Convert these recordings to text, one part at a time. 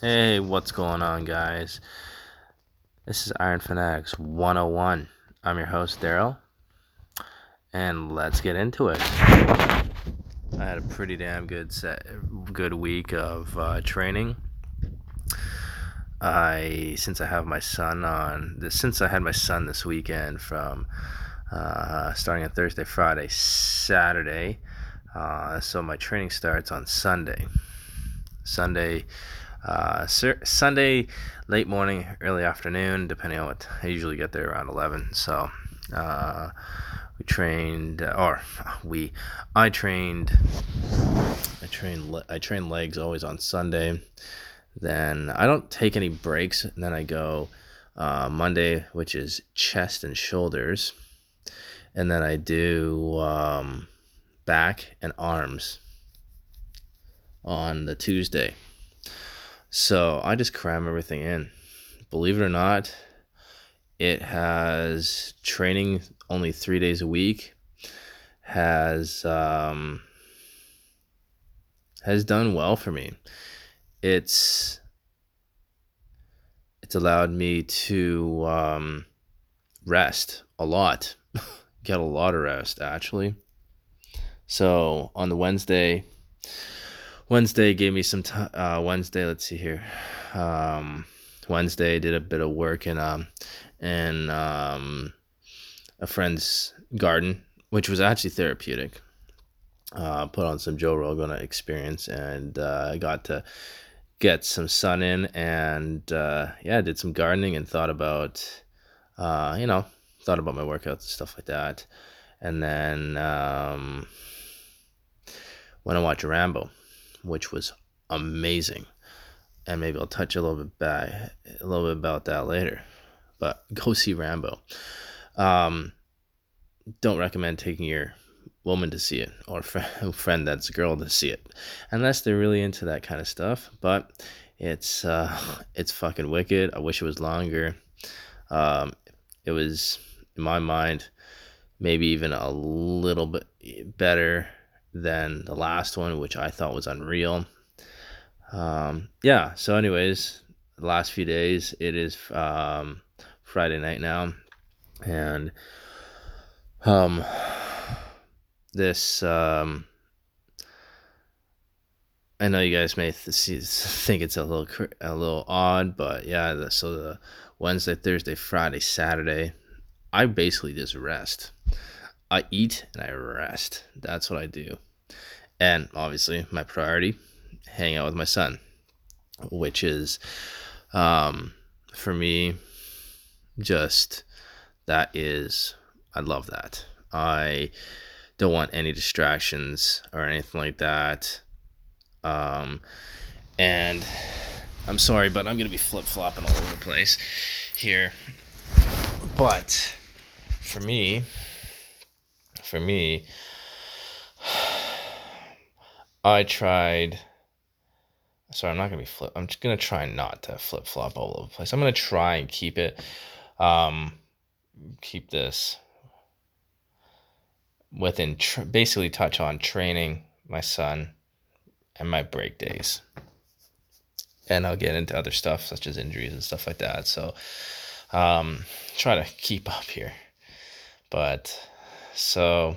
Hey, what's going on, guys? This is Iron Fanatics 101. I'm your host, Daryl, and let's get into it. I had a pretty damn good set, good week of uh, training. I since I have my son on since I had my son this weekend from uh, starting on Thursday, Friday, Saturday. Uh, so my training starts on Sunday. Sunday uh, Sunday, late morning, early afternoon, depending on what. I usually get there around 11. So uh, we trained, or we, I trained, I trained, I train legs always on Sunday. Then I don't take any breaks. And then I go uh, Monday, which is chest and shoulders. And then I do um, back and arms on the Tuesday. So I just cram everything in. Believe it or not, it has training only three days a week, has um, has done well for me. It's it's allowed me to um, rest a lot, get a lot of rest actually. So on the Wednesday, Wednesday gave me some time. Uh, Wednesday, let's see here. Um, Wednesday did a bit of work in um in um a friend's garden, which was actually therapeutic. Uh, put on some Joe Rogan experience and uh, got to get some sun in and uh, yeah, did some gardening and thought about uh, you know thought about my workouts and stuff like that. And then um, went and watched Rambo which was amazing. And maybe I'll touch a little bit back, a little bit about that later. But go see Rambo. Um, don't recommend taking your woman to see it or a friend that's a girl to see it, unless they're really into that kind of stuff. But it's uh, it's fucking wicked. I wish it was longer. Um, it was in my mind maybe even a little bit better than the last one, which I thought was unreal. Um, yeah, so, anyways, the last few days, it is um, Friday night now, and um, this um, I know you guys may th- think it's a little a little odd, but yeah. The, so the Wednesday, Thursday, Friday, Saturday, I basically just rest. I eat and I rest. That's what I do. And obviously, my priority, hang out with my son, which is, um, for me, just that is, I love that. I don't want any distractions or anything like that. Um, and I'm sorry, but I'm to be flip flopping all over the place here. But for me, for me, I tried. Sorry, I'm not gonna be flip. I'm just gonna try not to flip flop all over the place. I'm gonna try and keep it, um, keep this within basically touch on training my son and my break days. And I'll get into other stuff such as injuries and stuff like that. So, um, try to keep up here. But so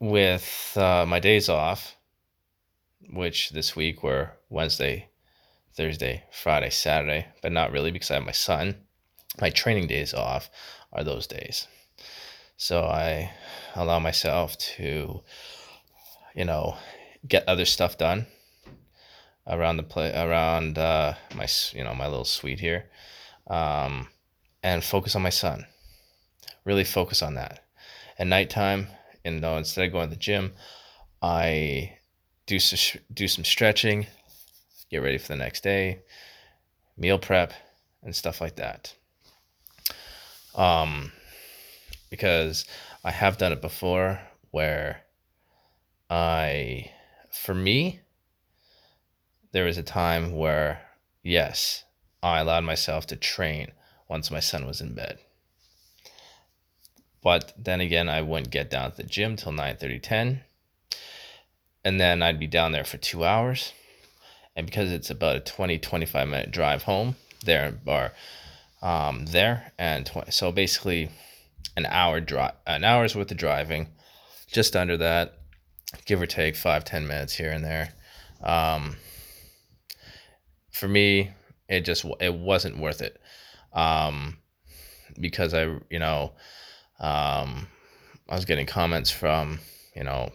with uh, my days off, which this week were Wednesday, Thursday, Friday, Saturday, but not really because I have my son. My training days off are those days. So I allow myself to, you know, get other stuff done around the play around uh, my you know my little suite here um, and focus on my son. Really focus on that. At nighttime, and though instead of going to the gym, I do do some stretching, get ready for the next day, meal prep, and stuff like that. Um, because I have done it before where I, for me, there was a time where, yes, I allowed myself to train once my son was in bed. But then again, I wouldn't get down to the gym till 9 30, 10. and then I'd be down there for two hours. And because it's about a 20, 25 minute drive home there, or um, there, and 20, so basically an hour drive, an hour's worth of driving, just under that, give or take five, 10 minutes here and there. Um, for me, it just it wasn't worth it um, because I you know um, I was getting comments from you know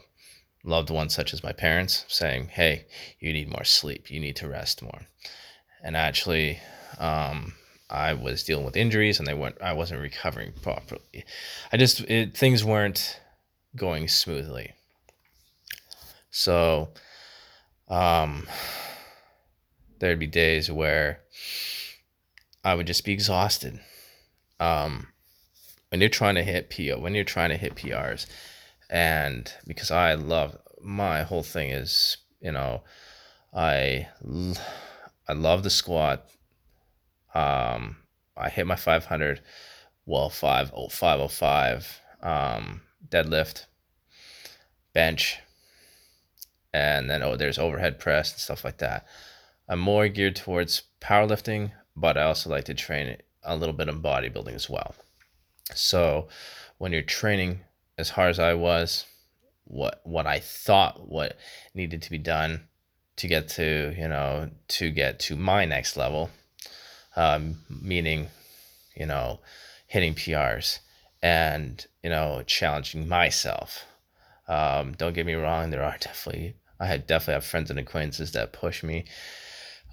loved ones such as my parents saying, "Hey, you need more sleep. You need to rest more." And actually, um, I was dealing with injuries, and they weren't. I wasn't recovering properly. I just it, things weren't going smoothly. So, um, there'd be days where I would just be exhausted. Um, when you're trying to hit PO, when you're trying to hit PRs, and because I love my whole thing is you know, I I love the squat. Um, I hit my 500, well 50505 um, deadlift, bench, and then oh there's overhead press and stuff like that. I'm more geared towards powerlifting, but I also like to train a little bit of bodybuilding as well. So when you're training as hard as I was, what what I thought what needed to be done to get to you know to get to my next level, um, meaning you know hitting PRs and you know challenging myself. Um, don't get me wrong, there are definitely I had definitely have friends and acquaintances that push me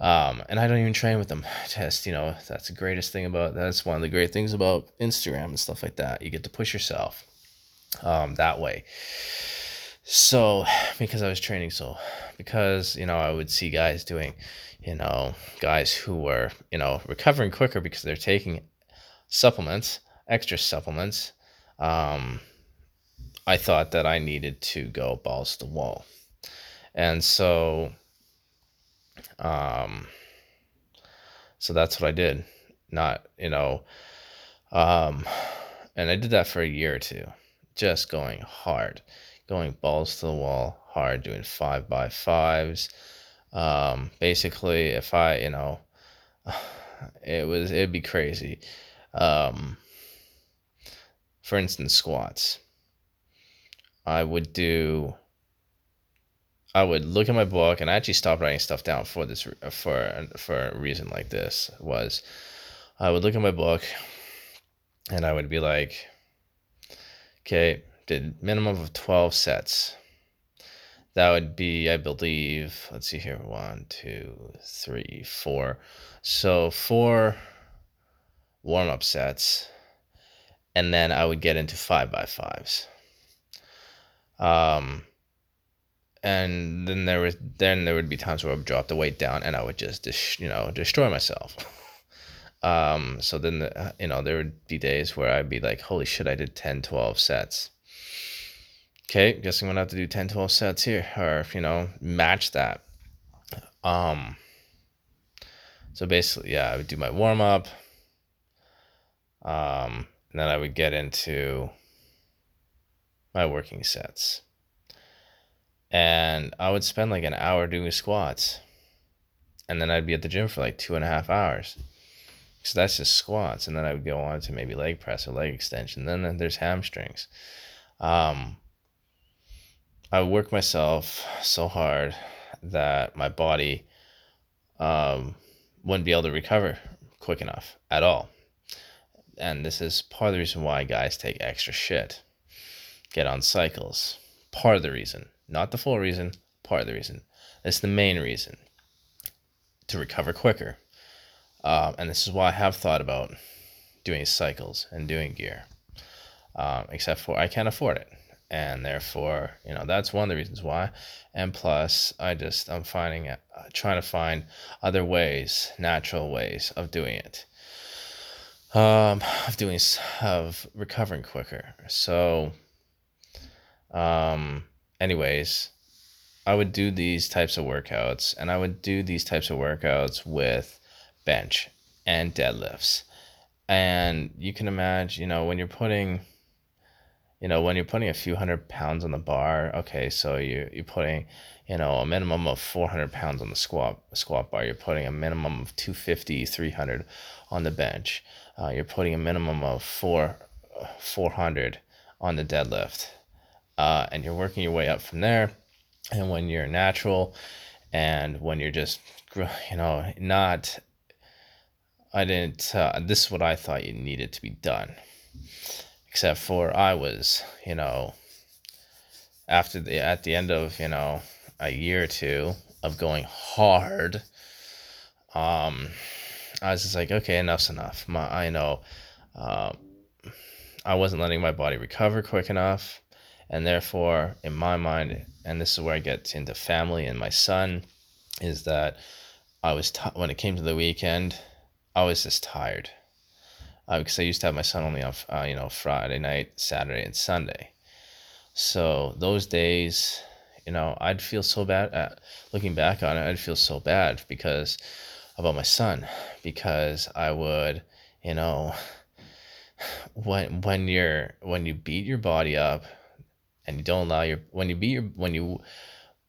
um, and I don't even train with them. Just, you know, that's the greatest thing about that's one of the great things about Instagram and stuff like that. You get to push yourself um, that way. So, because I was training so, because, you know, I would see guys doing, you know, guys who were, you know, recovering quicker because they're taking supplements, extra supplements. Um, I thought that I needed to go balls to the wall. And so um, so that's what I did. Not, you know, um, and I did that for a year or two, just going hard, going balls to the wall, hard, doing five by fives. Um, basically, if I, you know, it was, it'd be crazy. Um, for instance, squats. I would do I would look at my book, and I actually stopped writing stuff down for this for for a reason like this was I would look at my book, and I would be like, okay, did minimum of twelve sets. That would be, I believe, let's see here, one, two, three, four. So four warm up sets, and then I would get into five by fives. Um, and then there was then there would be times where I would drop the weight down and I would just dis- you know destroy myself. um, so then the, you know there would be days where I'd be like, holy shit, I did 10, 12 sets. Okay, guess I'm gonna have to do 10, 12 sets here, or you know match that. Um. So basically, yeah, I would do my warm up. Um, and then I would get into my working sets and I would spend like an hour doing squats, and then I'd be at the gym for like two and a half hours. So that's just squats, and then I would go on to maybe leg press or leg extension. Then, there's hamstrings. Um, I work myself so hard that my body um, wouldn't be able to recover quick enough at all. And this is part of the reason why guys take extra shit, get on cycles. Part of the reason. Not the full reason, part of the reason. It's the main reason to recover quicker. Um, and this is why I have thought about doing cycles and doing gear, um, except for I can't afford it. And therefore, you know, that's one of the reasons why. And plus, I just, I'm finding, uh, trying to find other ways, natural ways of doing it. Um, of doing, of recovering quicker. So, um, anyways, I would do these types of workouts and I would do these types of workouts with bench and deadlifts. And you can imagine, you know, when you're putting you know, when you're putting a few hundred pounds on the bar, okay, so you you're putting, you know, a minimum of 400 pounds on the squat squat bar. You're putting a minimum of 250, 300 on the bench. Uh, you're putting a minimum of four 400 on the deadlift, uh, and you're working your way up from there. And when you're natural, and when you're just, you know, not, I didn't. Uh, this is what I thought you needed to be done except for I was, you know, after the at the end of you know a year or two of going hard, um, I was just like, okay, enough's enough. My, I know, uh, I wasn't letting my body recover quick enough, and therefore, in my mind, and this is where I get into family and my son, is that I was t- when it came to the weekend, I was just tired because uh, I used to have my son only on uh, you know Friday night, Saturday, and Sunday. So those days, you know, I'd feel so bad. At, uh, looking back on it, I'd feel so bad because about my son because I would, you know, when when you're when you beat your body up and you don't allow your when you beat your when you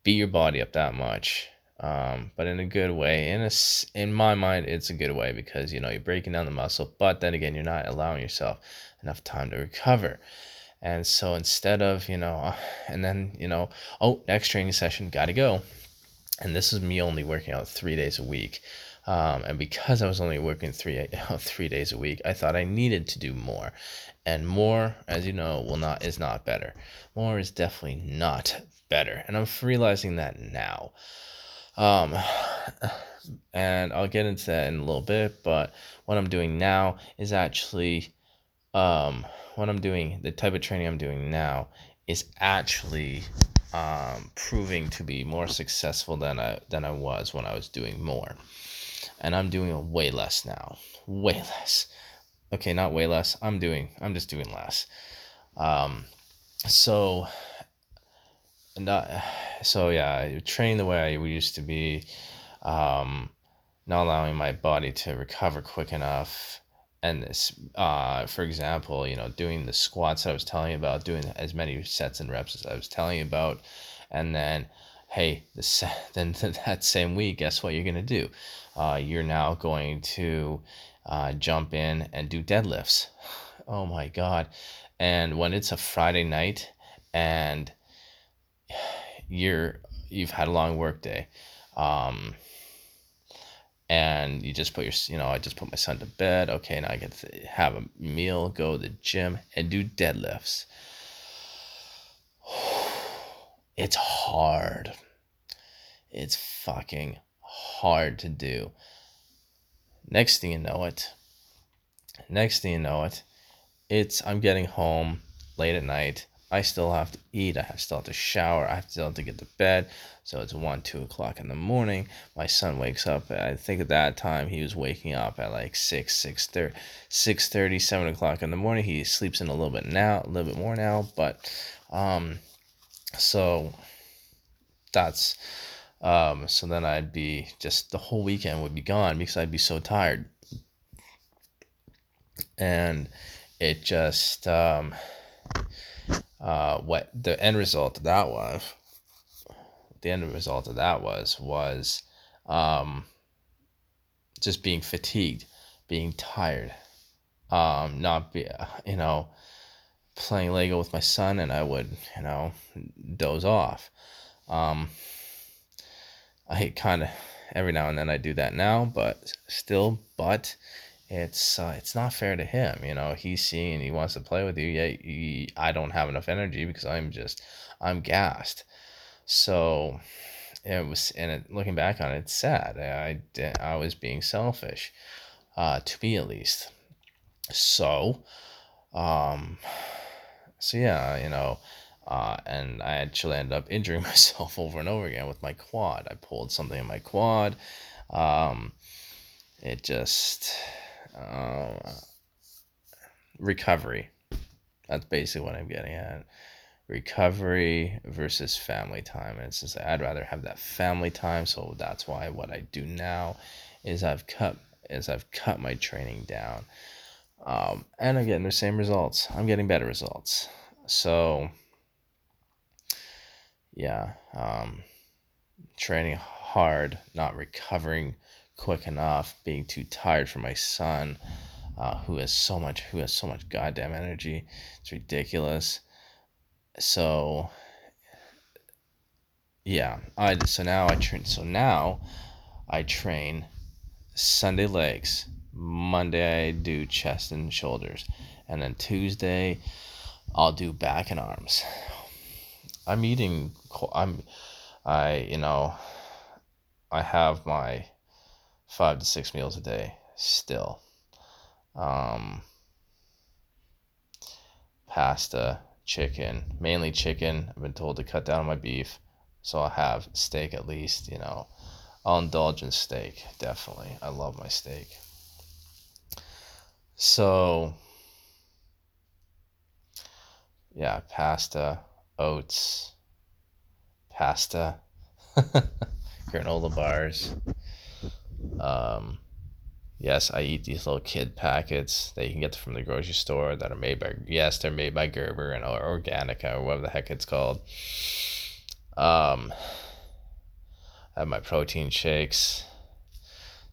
beat your body up that much um, but in a good way. In a, in my mind, it's a good way because you know you're breaking down the muscle, but then again, you're not allowing yourself enough time to recover. And so instead of you know, and then you know, oh, next training session, gotta go. And this is me only working out three days a week. Um, and because I was only working three three days a week, I thought I needed to do more, and more, as you know, will not is not better. More is definitely not better, and I'm realizing that now. Um, and I'll get into that in a little bit, but what I'm doing now is actually, um, what I'm doing, the type of training I'm doing now is actually um, proving to be more successful than I than I was when I was doing more, and I'm doing way less now, way less. Okay, not way less. I'm doing. I'm just doing less. Um, so uh, so yeah, train the way I used to be, um, not allowing my body to recover quick enough. And this, uh, for example, you know, doing the squats I was telling you about, doing as many sets and reps as I was telling you about, and then, hey, the then that same week, guess what you're gonna do? Uh, you're now going to uh, jump in and do deadlifts. Oh my god! And when it's a Friday night and you're you've had a long work day um, and you just put your you know i just put my son to bed okay now i get to have a meal go to the gym and do deadlifts it's hard it's fucking hard to do next thing you know it next thing you know it it's i'm getting home late at night I still have to eat. I have still have to shower. I have still have to get to bed. So it's one, two o'clock in the morning. My son wakes up. I think at that time he was waking up at like six, six thirty, six thirty, seven o'clock in the morning. He sleeps in a little bit now, a little bit more now. But um, so that's um. So then I'd be just the whole weekend would be gone because I'd be so tired. And it just um uh, what the end result of that was, the end result of that was was um, just being fatigued, being tired, um, not be you know playing Lego with my son, and I would you know doze off. Um, I kind of every now and then I do that now, but still, but it's uh, it's not fair to him. You know, he's seeing he wants to play with you. Yet I don't have enough energy because I'm just I'm gassed. So it was, and it, looking back on it, it's sad. I I was being selfish, uh, to me at least. So, um, so yeah, you know. Uh, and I actually ended up injuring myself over and over again with my quad. I pulled something in my quad. Um, it just uh, recovery. That's basically what I'm getting at. Recovery versus family time. And it's just I'd rather have that family time. So that's why what I do now is I've cut is I've cut my training down. Um, and I'm getting the same results. I'm getting better results. So, yeah, um, training hard, not recovering quick enough, being too tired for my son, uh, who has so much, who has so much goddamn energy. It's ridiculous. So, yeah, I so now I train. So now I train Sunday legs. Monday I do chest and shoulders, and then Tuesday I'll do back and arms. I'm eating. I'm, I you know, I have my five to six meals a day still. Um, pasta, chicken, mainly chicken. I've been told to cut down on my beef, so I'll have steak at least. You know, I'll indulge in steak definitely. I love my steak. So yeah, pasta, oats, pasta, granola bars. Um, yes, I eat these little kid packets that you can get from the grocery store that are made by yes, they're made by Gerber and or Organica or whatever the heck it's called. Um, I have my protein shakes,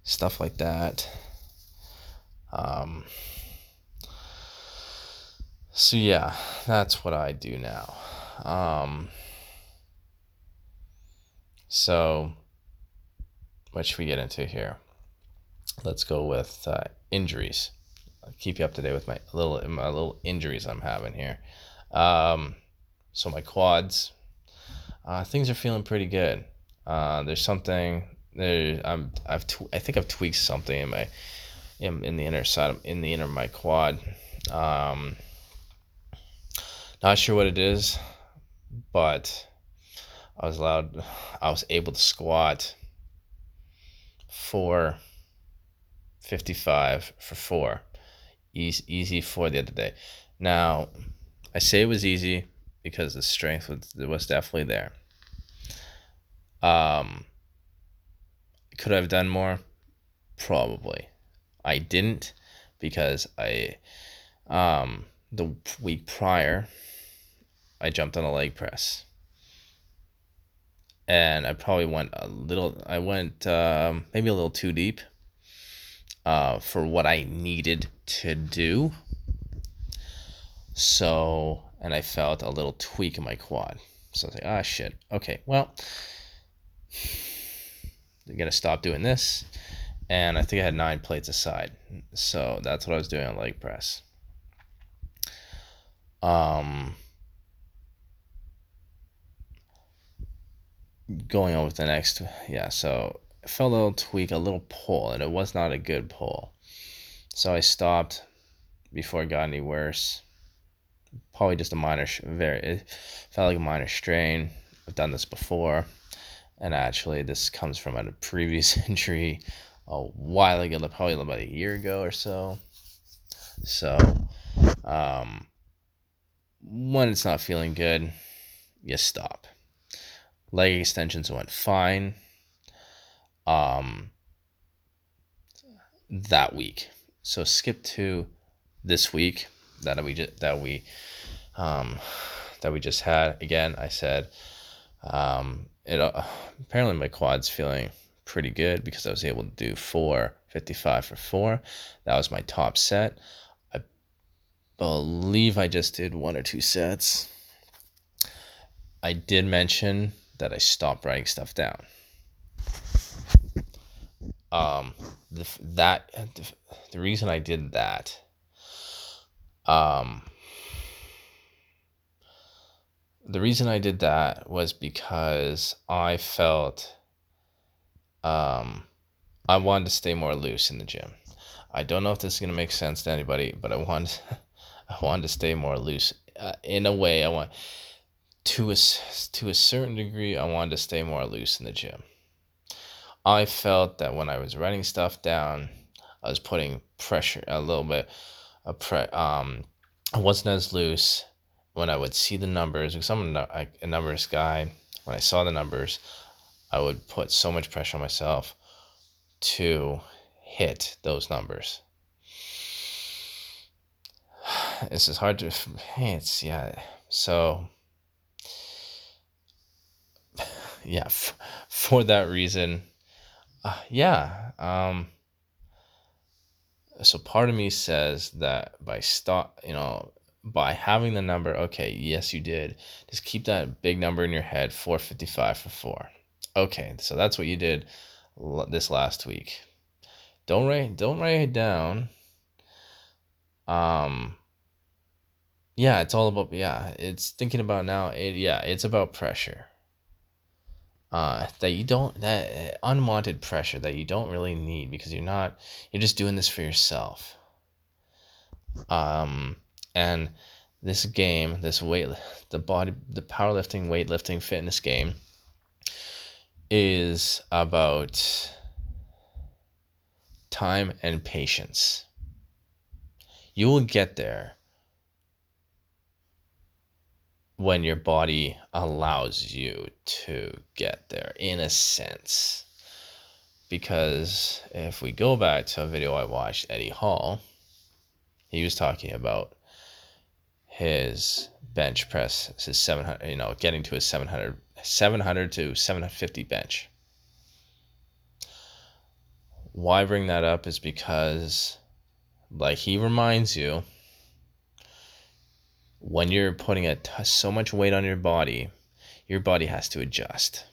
stuff like that. Um, so yeah, that's what I do now. Um, so what should we get into here? Let's go with uh, injuries. I'll keep you up to date with my little my little injuries I'm having here. Um, so my quads, uh, things are feeling pretty good. Uh, there's something there. I'm I've tw- I think I've tweaked something in my in, in the inner side in the inner of my quad. Um, not sure what it is, but I was allowed, I was able to squat for 55 for four. Easy, easy for the other day. Now, I say it was easy because the strength was, was definitely there. Um, could I have done more? Probably. I didn't because I, um, the week prior, I jumped on a leg press. And I probably went a little, I went um, maybe a little too deep uh, for what I needed to do. So, and I felt a little tweak in my quad. So I was like, ah, shit. Okay, well, I'm going to stop doing this. And I think I had nine plates aside. So that's what I was doing on leg press. Um, going on with the next, yeah, so I felt a little tweak, a little pull, and it was not a good pull. So I stopped before it got any worse. Probably just a minor, very, it felt like a minor strain. I've done this before, and actually, this comes from a previous injury a while ago, probably about a year ago or so. So, um, when it's not feeling good, you stop leg extensions went fine um, that week. So skip to this week that we just that we um, that we just had. Again, I said um, it uh, apparently my quad's feeling pretty good because I was able to do four 55 for four. That was my top set. I believe I just did one or two sets. I did mention that I stopped writing stuff down. Um, the, that the, the reason I did that, um, the reason I did that was because I felt, um, I wanted to stay more loose in the gym. I don't know if this is gonna make sense to anybody, but I want, I wanted to stay more loose. Uh, in a way, I want to a, to a certain degree, I wanted to stay more loose in the gym. I felt that when I was writing stuff down, I was putting pressure a little bit. A pre, um, I wasn't as loose when I would see the numbers because I'm a, a numbers guy. When I saw the numbers, I would put so much pressure on myself to hit those numbers. This is hard to. It's yeah So, yeah, f- for that reason, uh, yeah. Um, so part of me says that by stop, you know, by having the number, okay, yes, you did. Just keep that big number in your head, 455 for four. Okay, so that's what you did this last week. Don't write, don't write it down. Um, yeah, it's all about yeah. It's thinking about now. It yeah, it's about pressure. Uh, that you don't that unwanted pressure that you don't really need because you're not you're just doing this for yourself. Um, and this game, this weight, the body, the powerlifting, weightlifting, fitness game is about time and patience. You will get there when your body allows you to get there, in a sense. Because if we go back to a video I watched, Eddie Hall, he was talking about his bench press, his 700, you know, getting to his 700, 700 to 750 bench. Why bring that up is because, like he reminds you, when you're putting a t- so much weight on your body, your body has to adjust.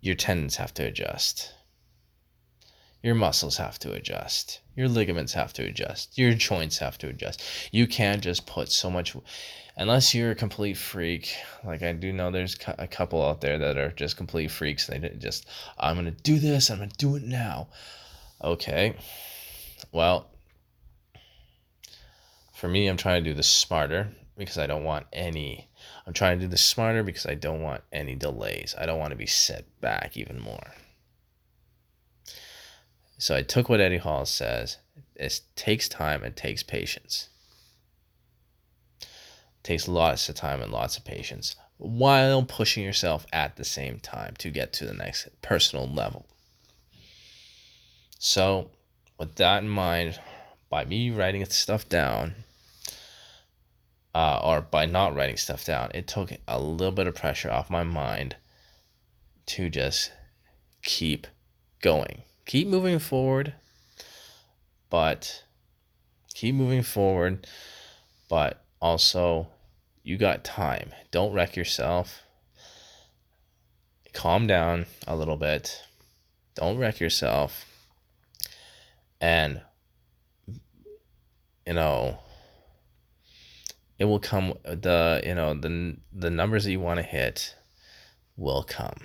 Your tendons have to adjust. Your muscles have to adjust. Your ligaments have to adjust. Your joints have to adjust. You can't just put so much, unless you're a complete freak. Like I do know there's a couple out there that are just complete freaks. They just, I'm going to do this. I'm going to do it now. Okay. Well, for me, I'm trying to do this smarter because I don't want any. I'm trying to do this smarter because I don't want any delays. I don't want to be set back even more. So I took what Eddie Hall says. It takes time and takes patience. It takes lots of time and lots of patience while pushing yourself at the same time to get to the next personal level. So, with that in mind, by me writing stuff down, uh, or by not writing stuff down, it took a little bit of pressure off my mind to just keep going keep moving forward, but keep moving forward, but also you got time. Don't wreck yourself. Calm down a little bit. Don't wreck yourself. And, you know, it will come the you know the the numbers that you want to hit will come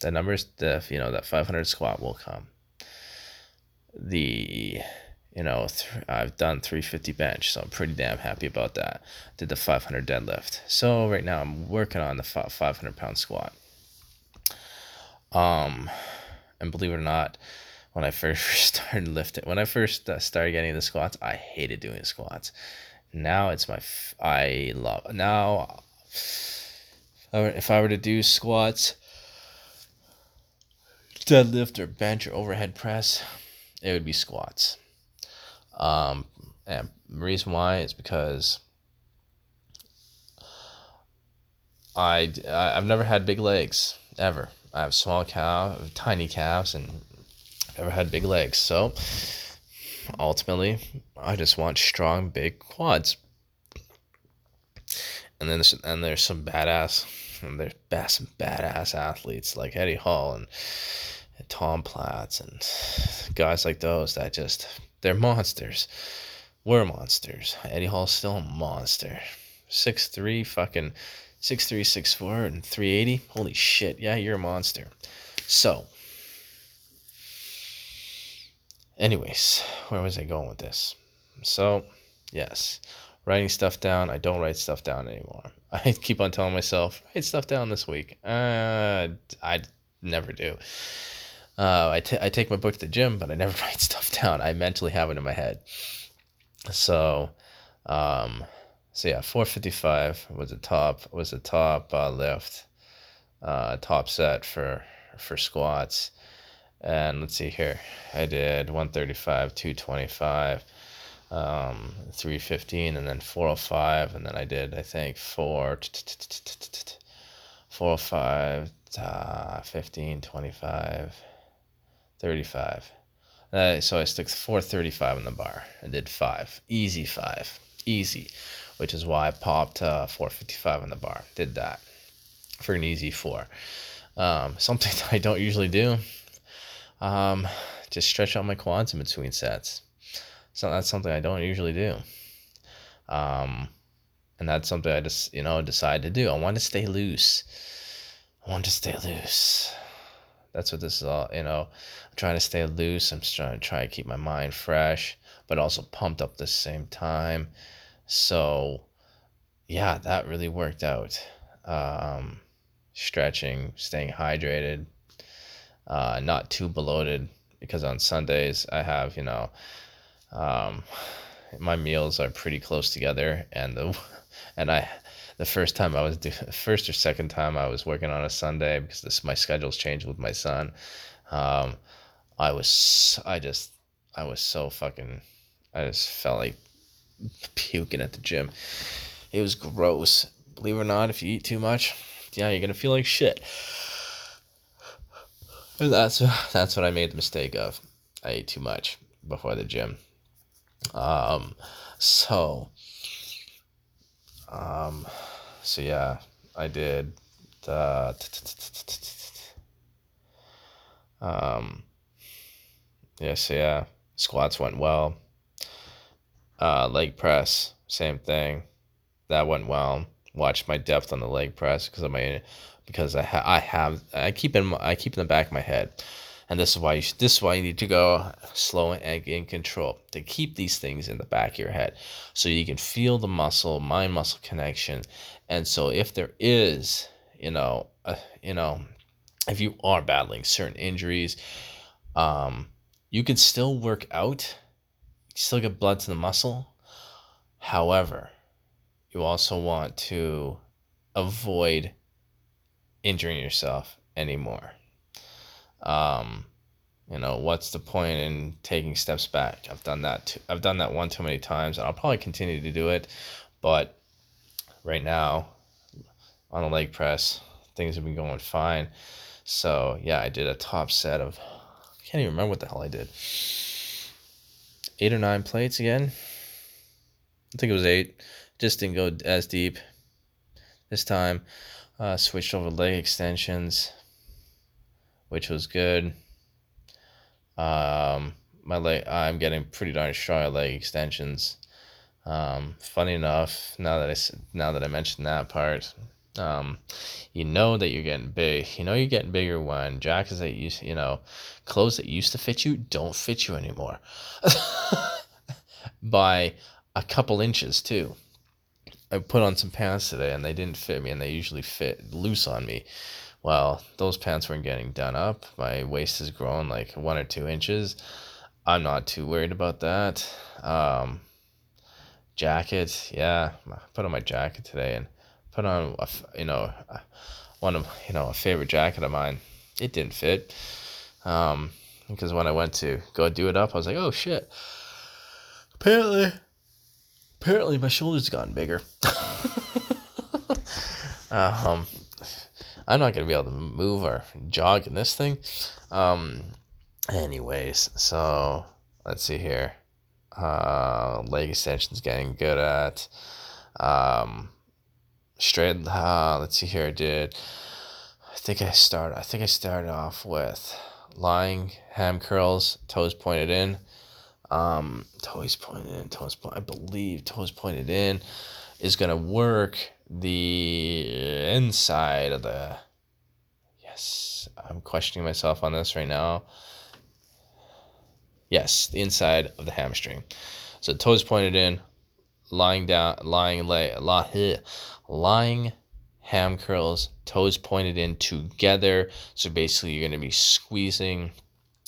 the numbers the you know that 500 squat will come the you know th- I've done 350 bench, so I'm pretty damn happy about that. Did the 500 deadlift. So right now I'm working on the 500 pound squat. Um, and believe it or not, when I first started lifting, when I first uh, started getting the squats, I hated doing squats. Now it's my f- I love now. If I were to do squats, deadlift or bench or overhead press, it would be squats. Um, and the reason why is because I I've never had big legs ever. I have small calf, tiny calves, and never had big legs. So ultimately, I just want strong, big quads. And then there's, and there's some badass, and there's some badass athletes like Eddie Hall and and Tom Platz and guys like those that just they're monsters. We're monsters. Eddie Hall's still a monster. Six three fucking six three six four and three eighty. Holy shit! Yeah, you're a monster. So, anyways, where was I going with this? So, yes, writing stuff down. I don't write stuff down anymore. I keep on telling myself write stuff down this week. Uh, I never do. Uh, I, t- I take my book to the gym, but I never write stuff down. I mentally have it in my head. So, um, so yeah, 455 was the top was the top uh, lift, uh, top set for for squats. And let's see here, I did 135, 225, um, 315 and then 405 and then I did I think 4 405 uh, 15 25 35 uh, so I stuck 435 in the bar and did 5 easy 5 easy. Which is why I popped uh, 455 in the bar. Did that. For an easy 4 um, something I don't usually do um, just stretch out my quads in between sets so that's something I don't usually do. Um, and that's something I just, you know, decide to do. I want to stay loose. I want to stay loose. That's what this is all, you know. I'm trying to stay loose. I'm trying to try to keep my mind fresh, but also pumped up at the same time. So, yeah, that really worked out. Um, stretching, staying hydrated, uh, not too bloated because on Sundays I have, you know, um, my meals are pretty close together, and the and I the first time I was do, first or second time I was working on a Sunday because this my schedules changed with my son. Um, I was I just I was so fucking I just felt like puking at the gym. It was gross. Believe it or not, if you eat too much, yeah, you're gonna feel like shit. That's that's what I made the mistake of. I ate too much before the gym. Um, so, um, so yeah, I did um, yeah, yeah, squats went well. Uh, leg press, same thing. That went well. Watched my depth on the leg press because I mean, because I ha- I have I keep in I keep in the back of my head. And this is why you this is why you need to go slow and in control to keep these things in the back of your head so you can feel the muscle mind muscle connection. And so if there is you know uh, you know if you are battling certain injuries um you can still work out still get blood to the muscle. However you also want to avoid injuring yourself anymore um, you know, what's the point in taking steps back? I've done that too. I've done that one too many times, and I'll probably continue to do it. But right now, on the leg press, things have been going fine. So yeah, I did a top set of. I can't even remember what the hell I did. Eight or nine plates again. I think it was eight. Just didn't go as deep this time. Uh, switched over leg extensions which was good. Um, my leg, I'm getting pretty darn strong at leg extensions. Um, funny enough, now that I now that I mentioned that part, um, you know that you're getting big. You know you're getting bigger when jackets that used, you know, clothes that used to fit you don't fit you anymore. By a couple inches too. I put on some pants today and they didn't fit me, and they usually fit loose on me well, those pants weren't getting done up. My waist has grown like one or two inches. I'm not too worried about that. Um, jacket, yeah, I put on my jacket today and put on a, you know one of you know a favorite jacket of mine. It didn't fit. Um, because when I went to go do it up, I was like, oh shit. Apparently, apparently my shoulders gotten bigger. um, I'm not gonna be able to move or jog in this thing. Um, anyways, so let's see here. Uh, leg extensions getting good at. Um, straight. Uh, let's see here. I did. I think I started. I think I started off with lying ham curls, toes pointed in. Um, toes pointed in. Toes point. I believe toes pointed in is gonna work the inside of the yes i'm questioning myself on this right now yes the inside of the hamstring so toes pointed in lying down lying lay lying ham curls toes pointed in together so basically you're going to be squeezing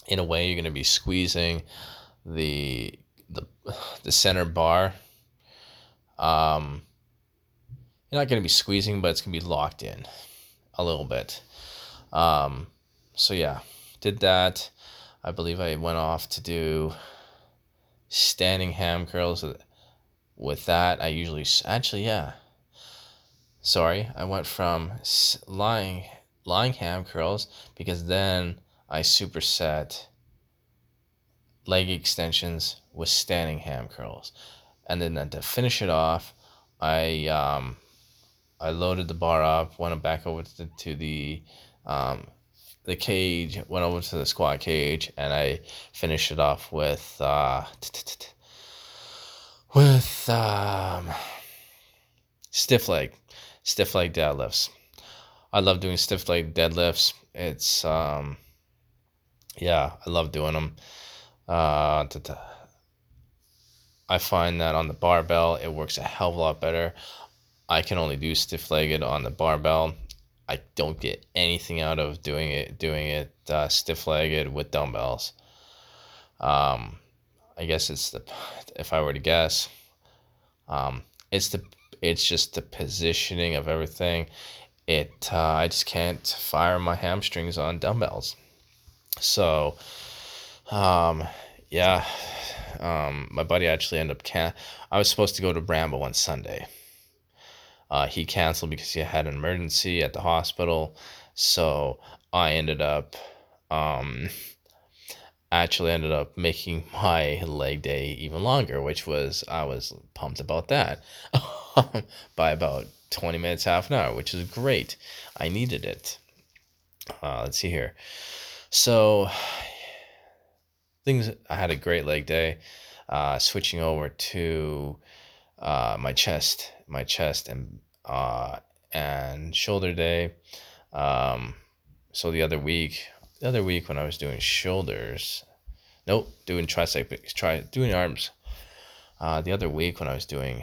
in a way you're going to be squeezing the the the center bar um you're not going to be squeezing, but it's going to be locked in a little bit. Um, so yeah, did that. I believe I went off to do standing ham curls. With that, I usually actually yeah. Sorry, I went from lying lying ham curls because then I superset leg extensions with standing ham curls, and then, to finish it off, I um, I loaded the bar up, went back over to the, to the um, the cage, went over to the squat cage, and I finished it off with uh, with um, stiff leg, stiff leg deadlifts. I love doing stiff leg deadlifts. It's um, yeah, I love doing them. Uh, I find that on the barbell, it works a hell of a lot better. I can only do stiff legged on the barbell. I don't get anything out of doing it doing it uh, stiff legged with dumbbells. Um, I guess it's the if I were to guess, um, it's the it's just the positioning of everything. It uh, I just can't fire my hamstrings on dumbbells. So, um, yeah, um, my buddy actually ended up can. I was supposed to go to Rambo on Sunday uh, he canceled because he had an emergency at the hospital. So I ended up, um, actually ended up making my leg day even longer, which was, I was pumped about that by about 20 minutes, half an hour, which is great. I needed it. Uh, let's see here. So things, I had a great leg day. Uh, switching over to uh, my chest, my chest and uh, and shoulder day. Um, so the other week, the other week when I was doing shoulders, nope, doing triceps, try doing arms. Uh, the other week when I was doing,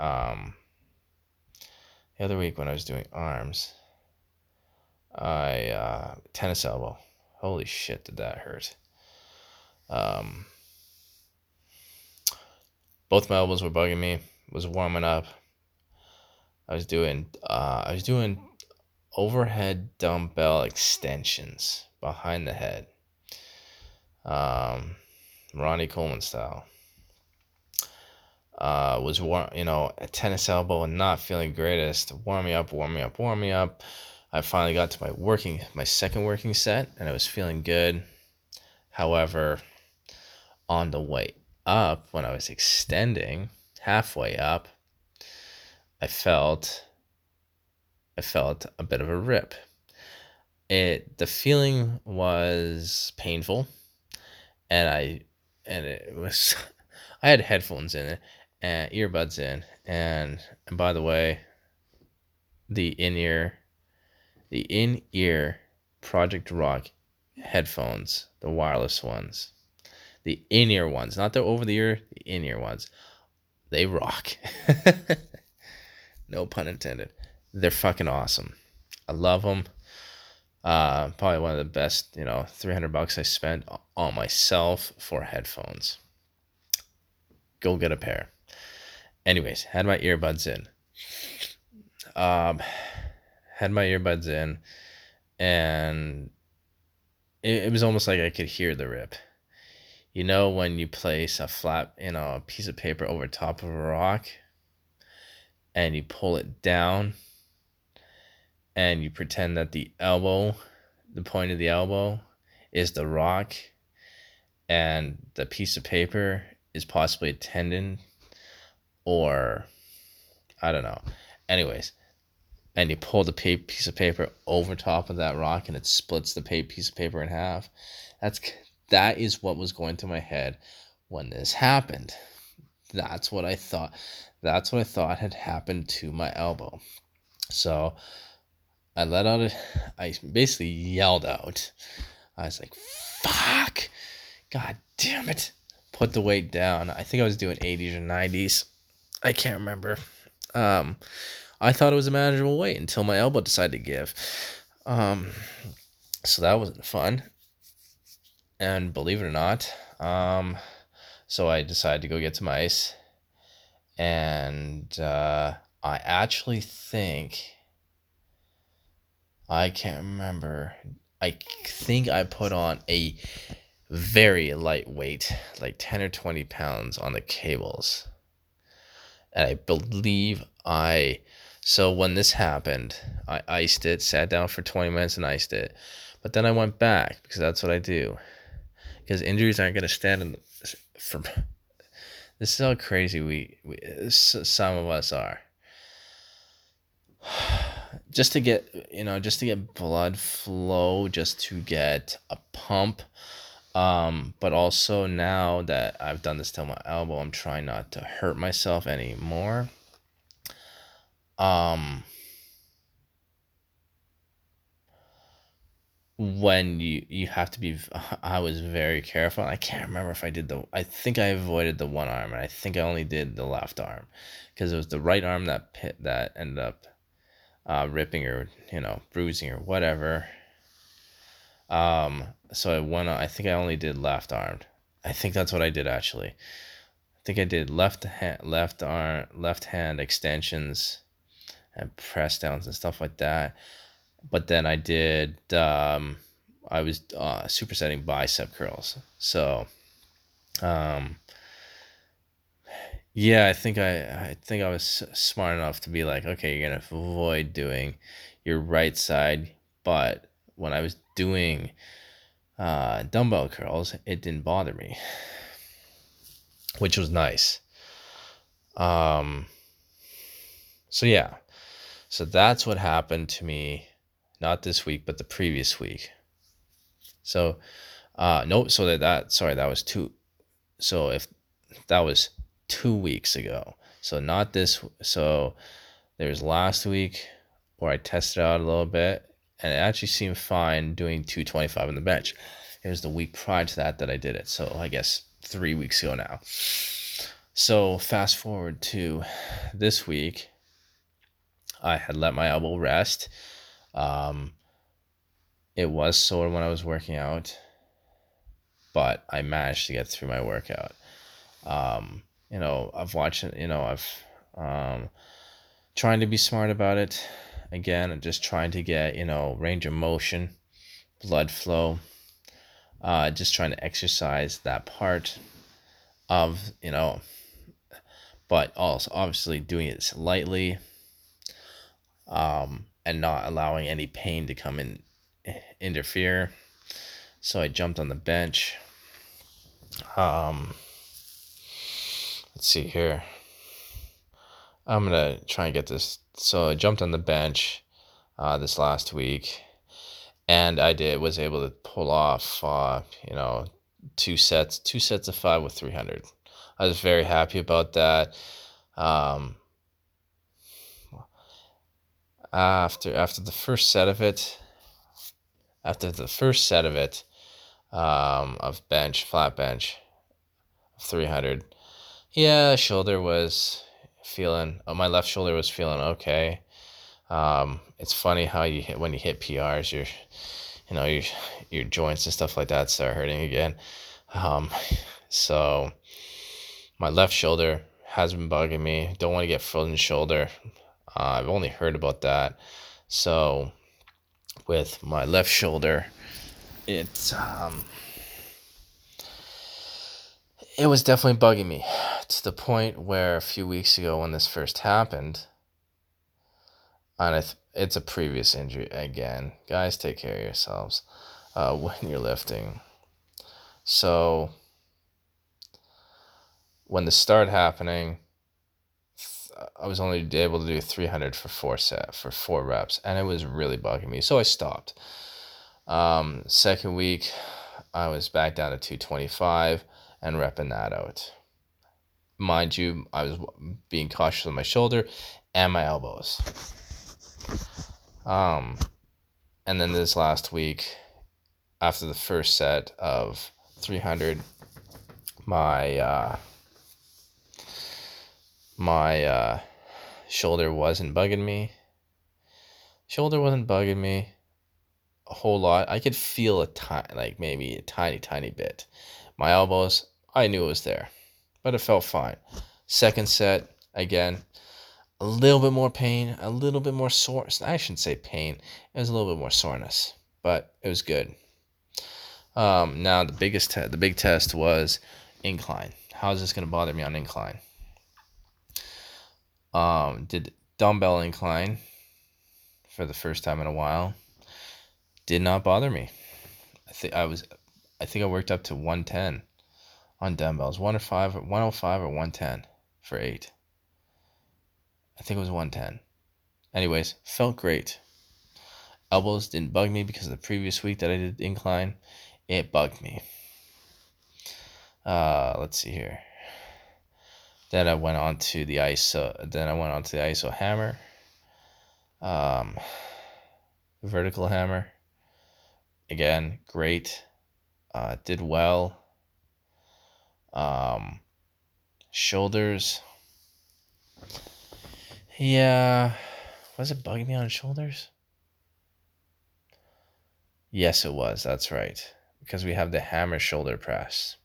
um, the other week when I was doing arms, I uh, tennis elbow. Holy shit, did that hurt? Um, both my elbows were bugging me. It Was warming up. I was doing uh, I was doing overhead dumbbell extensions behind the head. Um, Ronnie Coleman style. Uh, was warm, you know a tennis elbow and not feeling greatest. Warm me up, warm me up, warm me up. I finally got to my working my second working set and I was feeling good. However, on the way up when I was extending halfway up, I felt I felt a bit of a rip. It the feeling was painful and I and it was I had headphones in it and earbuds in and and by the way the in-ear the in-ear Project Rock headphones, the wireless ones. The in-ear ones, not the over the ear, the in-ear ones. They rock. No pun intended. They're fucking awesome. I love them. Uh, probably one of the best, you know, 300 bucks I spent on myself for headphones. Go get a pair. Anyways, had my earbuds in. Um, had my earbuds in, and it, it was almost like I could hear the rip. You know, when you place a flat, you know, a piece of paper over top of a rock and you pull it down and you pretend that the elbow, the point of the elbow, is the rock and the piece of paper is possibly a tendon or I don't know. Anyways, and you pull the piece of paper over top of that rock and it splits the piece of paper in half. That's that is what was going through my head when this happened. That's what I thought. That's what I thought had happened to my elbow. So I let out a, I basically yelled out. I was like, fuck, god damn it. Put the weight down. I think I was doing 80s or 90s. I can't remember. Um, I thought it was a manageable weight until my elbow decided to give. Um, so that wasn't fun. And believe it or not, um, so I decided to go get some ice and uh, I actually think I can't remember. I think I put on a very lightweight, like 10 or 20 pounds on the cables. And I believe I, so when this happened, I iced it, sat down for 20 minutes and iced it. But then I went back because that's what I do. Because injuries aren't going to stand in, for. This is how crazy we, we some of us are. Just to get, you know, just to get blood flow, just to get a pump um, but also now that I've done this to my elbow, I'm trying not to hurt myself anymore. Um, when you you have to be i was very careful i can't remember if i did the i think i avoided the one arm and i think i only did the left arm because it was the right arm that pit that ended up uh, ripping or you know bruising or whatever um, so I went. I think I only did left armed. I think that's what I did actually. I think I did left hand, left arm, left hand extensions, and press downs and stuff like that. But then I did. Um, I was uh, supersetting bicep curls. So, um, yeah, I think I I think I was smart enough to be like, okay, you're gonna avoid doing your right side, but when I was doing uh, dumbbell curls, it didn't bother me, which was nice. Um, so yeah, so that's what happened to me, not this week, but the previous week. So, uh, no, so that that sorry, that was two. So if that was two weeks ago, so not this. So there's last week where I tested out a little bit, and it actually seemed fine doing 225 on the bench. It was the week prior to that that I did it. So I guess three weeks ago now. So fast forward to this week, I had let my elbow rest. Um, it was sore when I was working out, but I managed to get through my workout. Um, you know, I've watched you know, I've um, trying to be smart about it again, just trying to get, you know, range of motion, blood flow, uh, just trying to exercise that part of, you know, but also obviously doing it lightly um, and not allowing any pain to come in, interfere. So I jumped on the bench. Um, let's see here. I'm gonna try and get this. So I jumped on the bench uh, this last week, and I did was able to pull off, uh, you know, two sets, two sets of five with 300. I was very happy about that. Um, after after the first set of it, after the first set of it, um, of bench flat bench, 300, yeah, shoulder was feeling oh, my left shoulder was feeling okay. Um, it's funny how you hit when you hit PRs, your you know your your joints and stuff like that start hurting again. Um, so my left shoulder has been bugging me. Don't want to get frozen shoulder. Uh, I've only heard about that. So with my left shoulder, it's um, it was definitely bugging me to the point where a few weeks ago when this first happened, and th- it's a previous injury again. Guys, take care of yourselves uh, when you're lifting. So when this started happening, I was only able to do 300 for four set for four reps, and it was really bugging me. So I stopped. Um, second week, I was back down to 225 and repping that out. Mind you, I was being cautious on my shoulder and my elbows. Um, and then this last week, after the first set of 300, my uh, my uh, shoulder wasn't bugging me. Shoulder wasn't bugging me a whole lot. I could feel a tiny, like maybe a tiny, tiny bit. My elbows, I knew it was there, but it felt fine. Second set, again, a little bit more pain, a little bit more sore. I shouldn't say pain. It was a little bit more soreness, but it was good. Um, now the biggest te- the big test was incline. How is this going to bother me on incline? Um, did dumbbell incline for the first time in a while. Did not bother me. I think I was, I think I worked up to 110 on dumbbells, 105 or 105 or 110 for eight. I think it was 110. Anyways, felt great. Elbows didn't bug me because the previous week that I did incline. It bugged me. Uh, let's see here. Then I went on to the ISO. Then I went on to the ISO hammer. Um, vertical hammer. Again, great. Uh, did well. Um, shoulders. Yeah. Was it bugging me on shoulders? Yes, it was. That's right. Because we have the hammer shoulder press.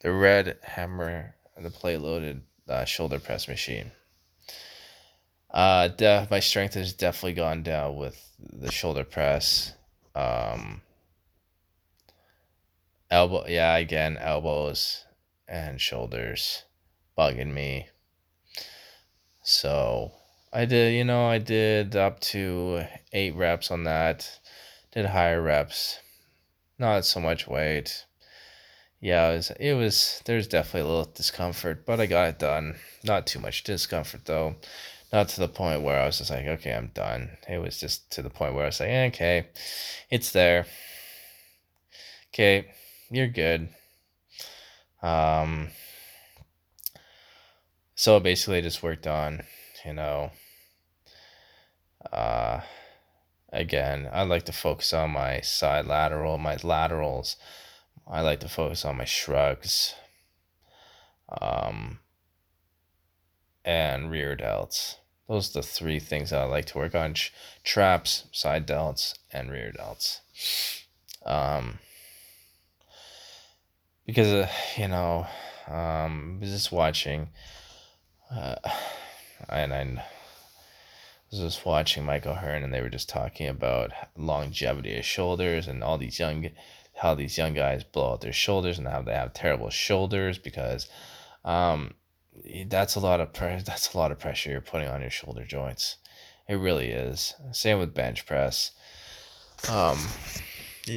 The red hammer, the plate loaded uh, shoulder press machine. Uh, de- my strength has definitely gone down with the shoulder press. Um, elbow, yeah, again, elbows and shoulders bugging me. So I did, you know, I did up to eight reps on that. Did higher reps, not so much weight. Yeah, it was, it was, there's definitely a little discomfort, but I got it done. Not too much discomfort though. Not to the point where I was just like, okay, I'm done. It was just to the point where I was like, okay, it's there. Okay, you're good. Um, so basically, I just worked on, you know, uh, again, I like to focus on my side lateral, my laterals. I like to focus on my shrugs. Um, and rear delts. Those are the three things that I like to work on: traps, side delts, and rear delts. Um, because uh, you know, um, just watching, uh, and I was just watching Mike O'Hearn, and they were just talking about longevity of shoulders and all these young, how these young guys blow out their shoulders and how they have terrible shoulders because, um, that's a lot of pre- that's a lot of pressure you're putting on your shoulder joints. It really is. Same with bench press. Um,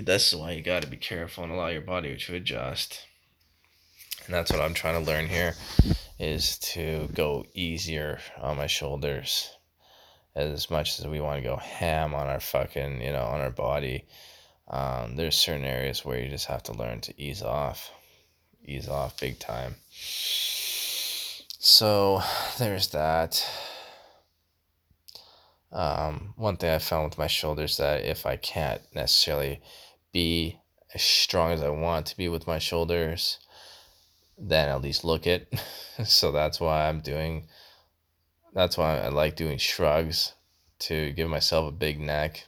that's why you got to be careful and allow your body to adjust. And that's what I'm trying to learn here is to go easier on my shoulders as much as we want to go ham on our fucking, you know, on our body. Um, there's certain areas where you just have to learn to ease off, ease off big time. So there's that. Um, one thing I found with my shoulders that if I can't necessarily be as strong as I want to be with my shoulders, then at least look it. so that's why I'm doing. That's why I like doing shrugs to give myself a big neck.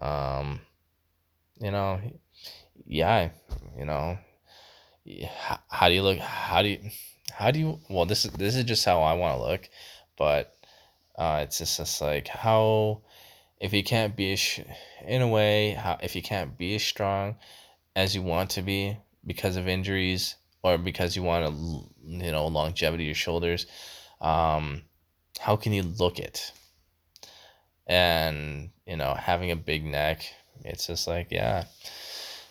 Um, you know, yeah, you know, how, how do you look? How do you? how do you well this is this is just how I want to look, but uh, it's just, just like how if you can't be as, in a way how if you can't be as strong as you want to be because of injuries or because you want to you know longevity your shoulders um how can you look it and you know having a big neck it's just like yeah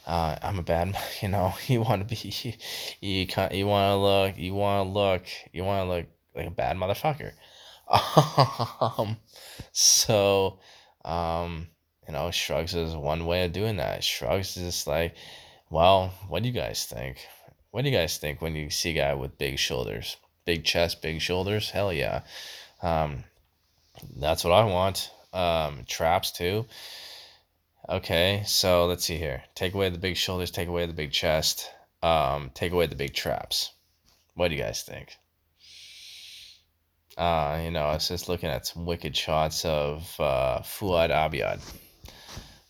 uh, I'm a bad, you know, you want to be, you can't, you want to look, you want to look, you want to look like a bad motherfucker. Um, so, um, you know, shrugs is one way of doing that. Shrugs is just like, well, what do you guys think? What do you guys think when you see a guy with big shoulders, big chest, big shoulders? Hell yeah. Um, that's what I want. Um, traps too. Okay, so let's see here. Take away the big shoulders, take away the big chest, um, take away the big traps. What do you guys think? Uh, you know, I was just looking at some wicked shots of uh, Fouad Abiad.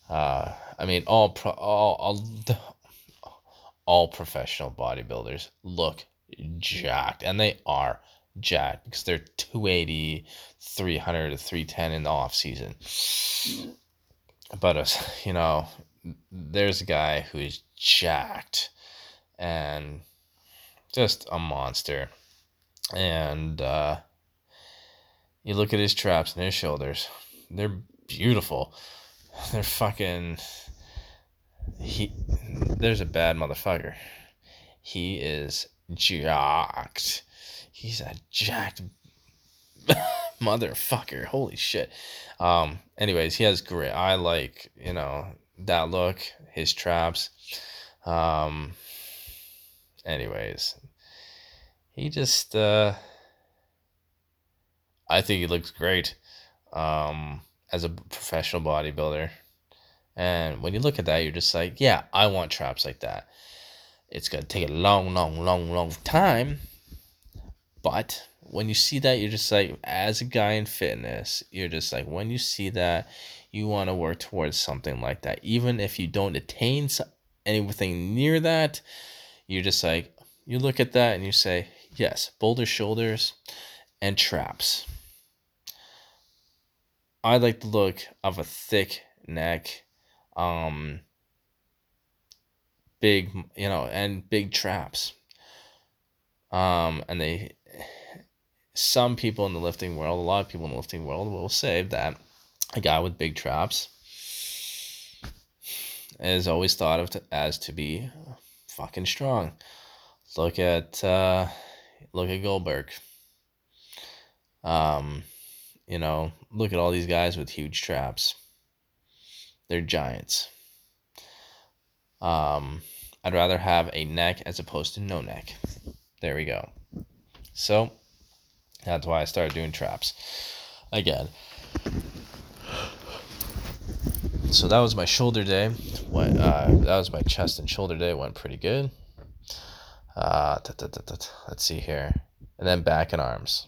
Uh, I mean, all pro- all all all professional bodybuilders look jacked, and they are jacked because they're 280, 300 310 in the off season but uh, you know there's a guy who's jacked and just a monster. And uh, you look at his traps and his shoulders, they're beautiful. They're fucking. He. There's a bad motherfucker. He is jacked. He's a jacked motherfucker. Holy shit. Um. Anyways, he has great. I like you know that look. His traps. Um. Anyways, he just. uh I think he looks great. Um. As a professional bodybuilder. And when you look at that, you're just like, yeah, I want traps like that. It's going to take a long, long, long, long time. But when you see that, you're just like, as a guy in fitness, you're just like, when you see that, you want to work towards something like that. Even if you don't attain anything near that, you're just like, you look at that and you say, yes, boulder shoulders and traps. I like the look of a thick neck um, big, you know, and big traps. Um, and they, some people in the lifting world, a lot of people in the lifting world will say that a guy with big traps is always thought of to, as to be fucking strong. Look at uh, look at Goldberg. Um, you know, look at all these guys with huge traps. They're giants. Um, I'd rather have a neck as opposed to no neck. There we go. So that's why I started doing traps again. So that was my shoulder day. What uh, that was my chest and shoulder day. Went pretty good. Uh, let's see here, and then back and arms.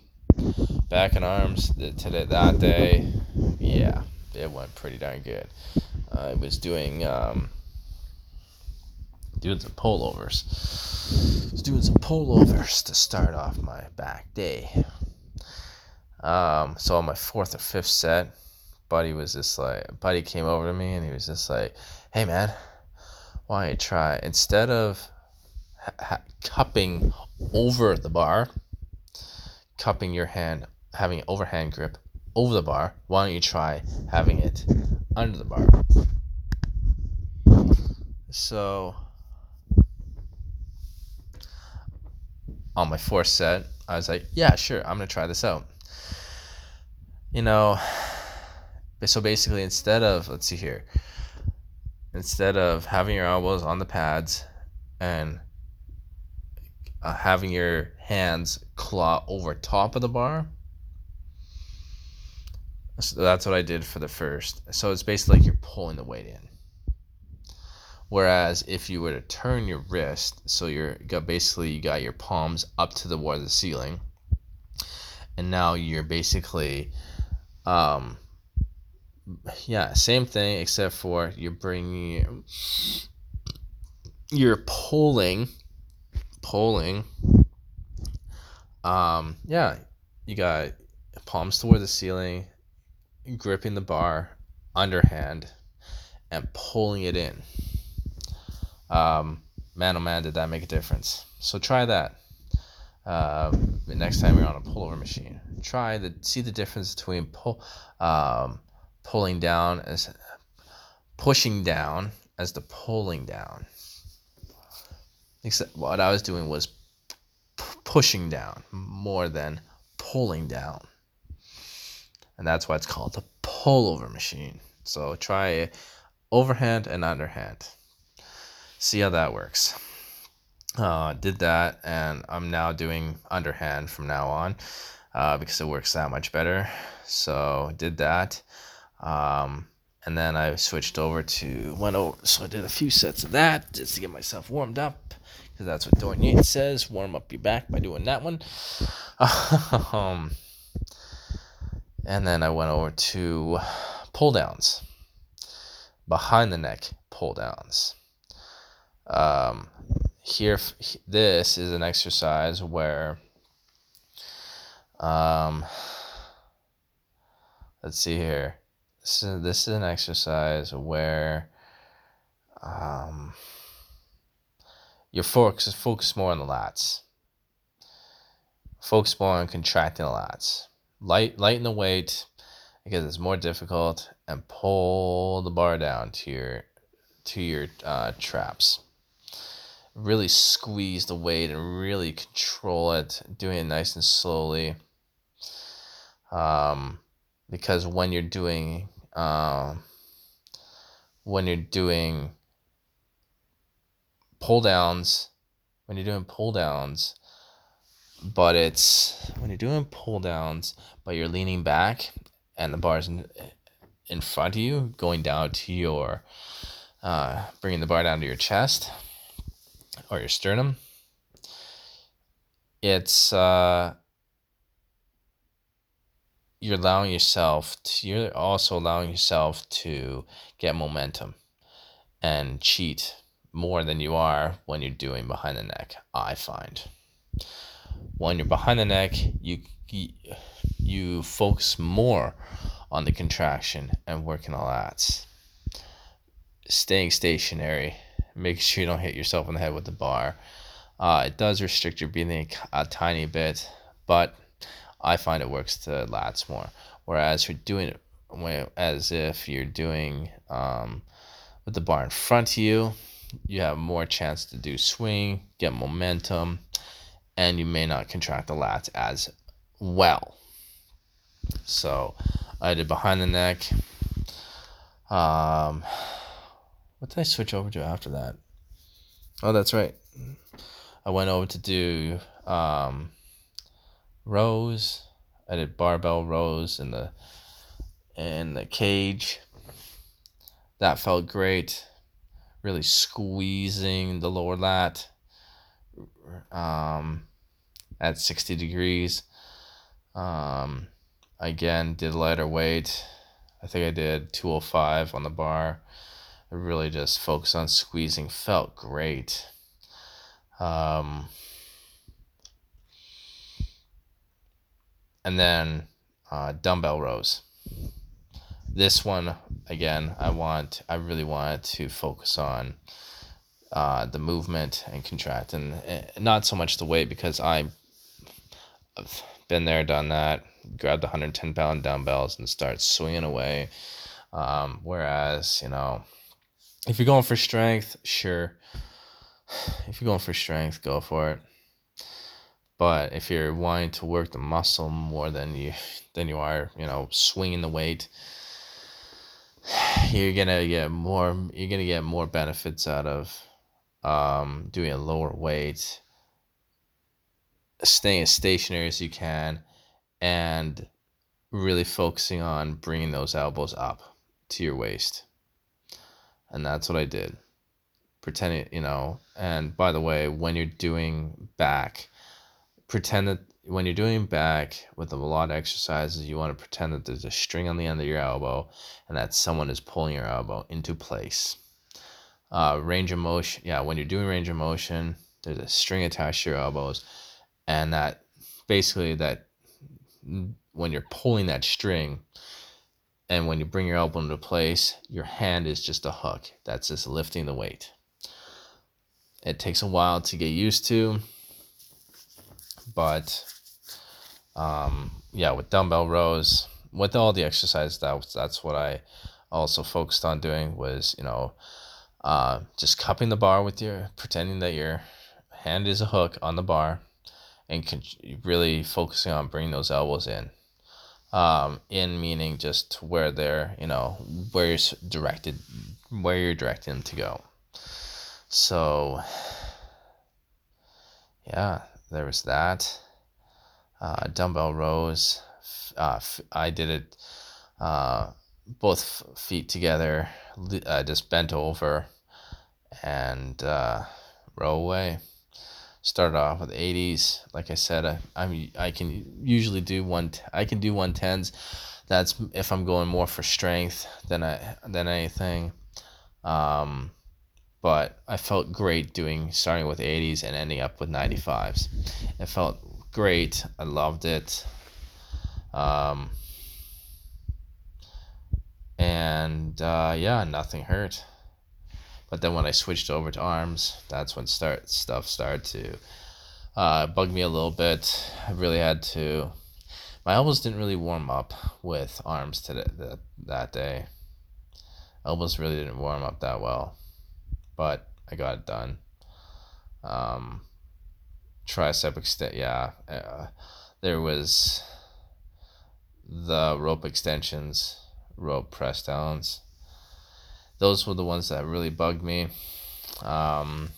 Back and arms today that day, yeah, it went pretty darn good. I was doing um, doing some pullovers. Was doing some pullovers to start off my back day. Um, so on my fourth or fifth set, Buddy was just like, Buddy came over to me and he was just like, "Hey man, why don't you try instead of ha- cupping over the bar, cupping your hand, having an overhand grip over the bar, why don't you try having it under the bar?" So on my fourth set, I was like, yeah, sure, I'm gonna try this out. You know, so basically, instead of let's see here, instead of having your elbows on the pads and uh, having your hands claw over top of the bar. So that's what I did for the first. So it's basically like you're pulling the weight in. Whereas if you were to turn your wrist, so you're got basically you got your palms up to the wall the ceiling, and now you're basically, um, yeah, same thing except for you're bringing, you're pulling, pulling. Um, yeah, you got palms toward the ceiling, gripping the bar, underhand, and pulling it in um, man oh man, did that make a difference. So try that. Uh, next time you're on a pullover machine, try the see the difference between pull, um, pulling down as pushing down as the pulling down. Except what I was doing was p- pushing down more than pulling down, and that's why it's called the pullover machine. So try overhand and underhand see how that works. Uh, did that, and I'm now doing underhand from now on uh, because it works that much better. So did that, um, and then I switched over to went over. So I did a few sets of that just to get myself warmed up because that's what Dorian Yates says: warm up your back by doing that one. um, and then I went over to pull downs, behind the neck pull downs. Um, here, this is an exercise where, um, let's see here. This is, this is an exercise where um, your focus focus more on the lats. Focus more on contracting the lats. Light lighten the weight because it's more difficult and pull the bar down to your to your uh, traps. Really squeeze the weight and really control it, doing it nice and slowly. Um, because when you're doing um, when you're doing pull downs, when you're doing pull downs, but it's when you're doing pull downs, but you're leaning back and the bar's in, in front of you, going down to your, uh, bringing the bar down to your chest or your sternum. It's, uh, you're allowing yourself to, you're also allowing yourself to get momentum and cheat more than you are when you're doing behind the neck i find when you're behind the neck you you focus more on the contraction and working the lats staying stationary making sure you don't hit yourself in the head with the bar uh, it does restrict your breathing a tiny bit but I find it works to lats more. Whereas you're doing it as if you're doing um, with the bar in front of you, you have more chance to do swing, get momentum, and you may not contract the lats as well. So I did behind the neck. Um, what did I switch over to after that? Oh, that's right. I went over to do um, rows. I did barbell rows in the in the cage. That felt great. Really squeezing the lower lat um, at 60 degrees. Um, again, did lighter weight. I think I did 205 on the bar. Really just focused on squeezing. Felt great. Um, and then uh, dumbbell rows. This one, again, I want, I really wanted to focus on uh, the movement and contract, and not so much the weight because I've been there, done that. Grab the 110 pound dumbbells and start swinging away. Um, whereas, you know, if you're going for strength, sure. If you're going for strength, go for it. But if you're wanting to work the muscle more than you than you are, you know, swinging the weight, you're gonna get more. You're gonna get more benefits out of um, doing a lower weight, staying as stationary as you can, and really focusing on bringing those elbows up to your waist. And that's what I did. Pretending, you know, and by the way, when you're doing back, pretend that when you're doing back with a lot of exercises, you want to pretend that there's a string on the end of your elbow and that someone is pulling your elbow into place. Uh, range of motion, yeah, when you're doing range of motion, there's a string attached to your elbows, and that basically that when you're pulling that string and when you bring your elbow into place, your hand is just a hook that's just lifting the weight. It takes a while to get used to but um, yeah, with dumbbell rows, with all the exercises, that that's what I also focused on doing was you know uh, just cupping the bar with your pretending that your hand is a hook on the bar and con- really focusing on bringing those elbows in um, in meaning just where they're you know where you're directed where you're directing them to go so yeah there was that. Uh, dumbbell rows. Uh, f- I did it uh, both feet together, uh, just bent over and uh, row away. Started off with 80s. Like I said, I, I'm I can usually do one. I can do 110s. That's if I'm going more for strength than I than anything. Um, but I felt great doing starting with 80s and ending up with 95s. It felt great. I loved it. Um, and uh, yeah, nothing hurt. But then when I switched over to arms, that's when start stuff started to uh, bug me a little bit. I really had to. My elbows didn't really warm up with arms today that that day. Elbows really didn't warm up that well, but I got it done. Um, tricep extent, yeah. Uh, there was the rope extensions, rope press downs. Those were the ones that really bugged me. Um,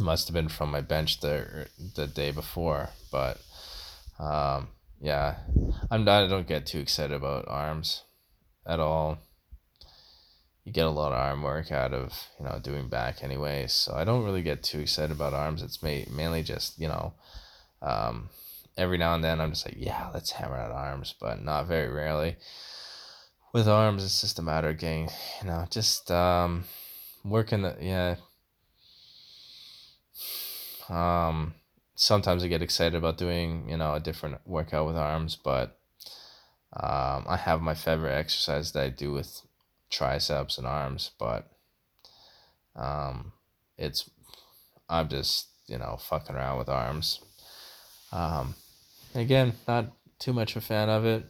must have been from my bench the the day before, but um, yeah, I'm not. I don't get too excited about arms at all. You get a lot of arm work out of you know doing back anyway, so I don't really get too excited about arms. It's ma- mainly just you know um, every now and then I'm just like, yeah, let's hammer out arms, but not very rarely. With arms, it's just a matter of getting, you know, just um, working the, yeah. Um, sometimes I get excited about doing, you know, a different workout with arms, but um, I have my favorite exercise that I do with triceps and arms, but um, it's, I'm just, you know, fucking around with arms. Um, again, not too much a fan of it.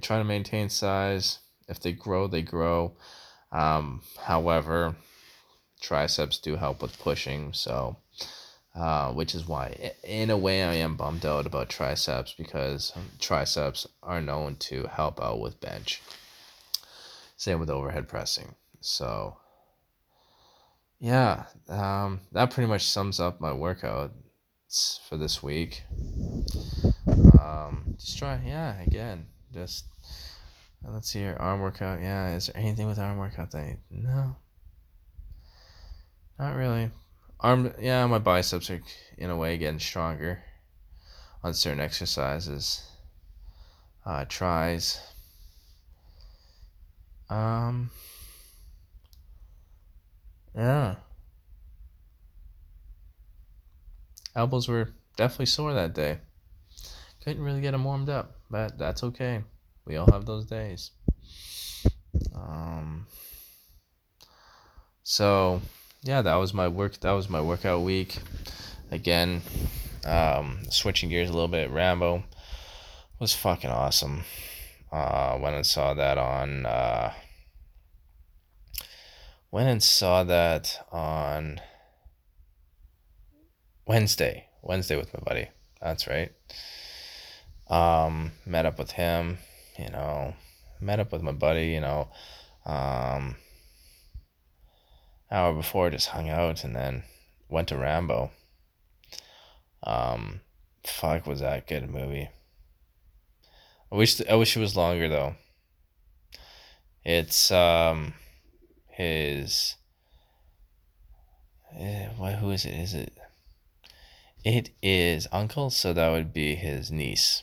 Trying to maintain size. If they grow, they grow. Um, however, triceps do help with pushing, so uh, which is why, in a way, I am bummed out about triceps because triceps are known to help out with bench. Same with overhead pressing. So, yeah, um, that pretty much sums up my workout for this week. Um, just try, yeah, again, just uh, let's see here, arm workout. Yeah, is there anything with arm workout that I, no, not really. Arm, yeah, my biceps are in a way getting stronger on certain exercises. Uh, tries. Um, yeah. elbows were definitely sore that day. Couldn't really get them warmed up, but that's okay. We all have those days. Um, so yeah, that was my work. That was my workout week. Again, um, switching gears a little bit. Rambo was fucking awesome. Uh, went and saw that on. Uh, went and saw that on Wednesday. Wednesday with my buddy. That's right. Um, met up with him, you know, met up with my buddy, you know, um, hour before just hung out and then went to Rambo. Um, fuck, was that good movie? I wish I wish it was longer though. It's um his. Eh, what? Who is it? Is it? It is uncle, so that would be his niece.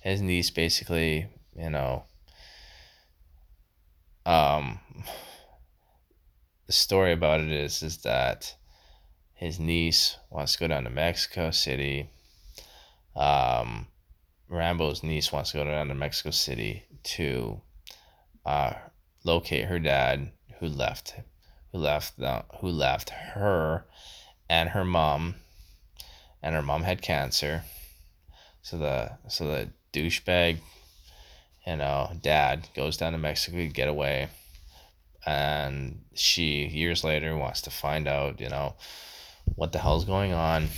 His niece basically, you know, um, the story about it is is that his niece wants to go down to Mexico City. Um, Rambo's niece wants to go down to Mexico City to uh, locate her dad who left who left the, who left her and her mom and her mom had cancer. So the so the douchebag, you know, dad goes down to Mexico to get away, and she years later wants to find out, you know, what the hell's going on.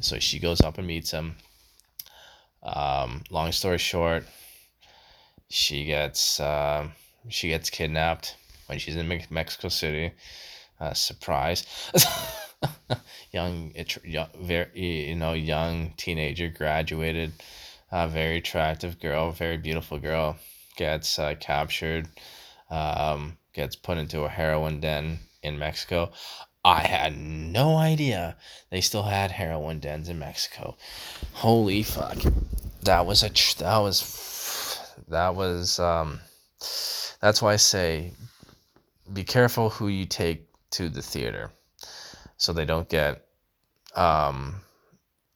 So she goes up and meets him. Um, long story short, she gets uh, she gets kidnapped when she's in Mexico City. Uh, surprise. young, young, very you know, young teenager, graduated, uh, very attractive girl, very beautiful girl, gets uh, captured, um, gets put into a heroin den in Mexico. I had no idea they still had heroin dens in Mexico. Holy fuck. That was a tr- that was that was um that's why I say be careful who you take to the theater so they don't get um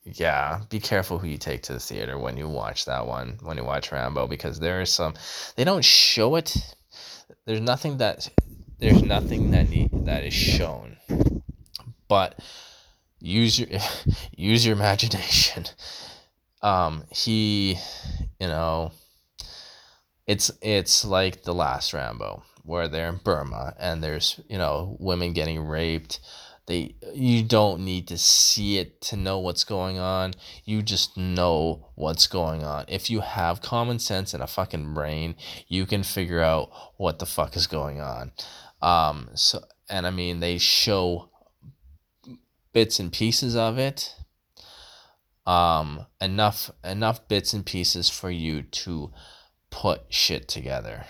yeah be careful who you take to the theater when you watch that one when you watch rambo because there is some they don't show it. There's nothing that there's nothing that need, that is shown. But use your use your imagination. Um he you know it's it's like the last rambo where they're in burma and there's you know women getting raped they you don't need to see it to know what's going on. You just know what's going on. If you have common sense and a fucking brain you can figure out what the fuck is going on. Um so and i mean they show bits and pieces of it. Um enough enough bits and pieces for you to put shit together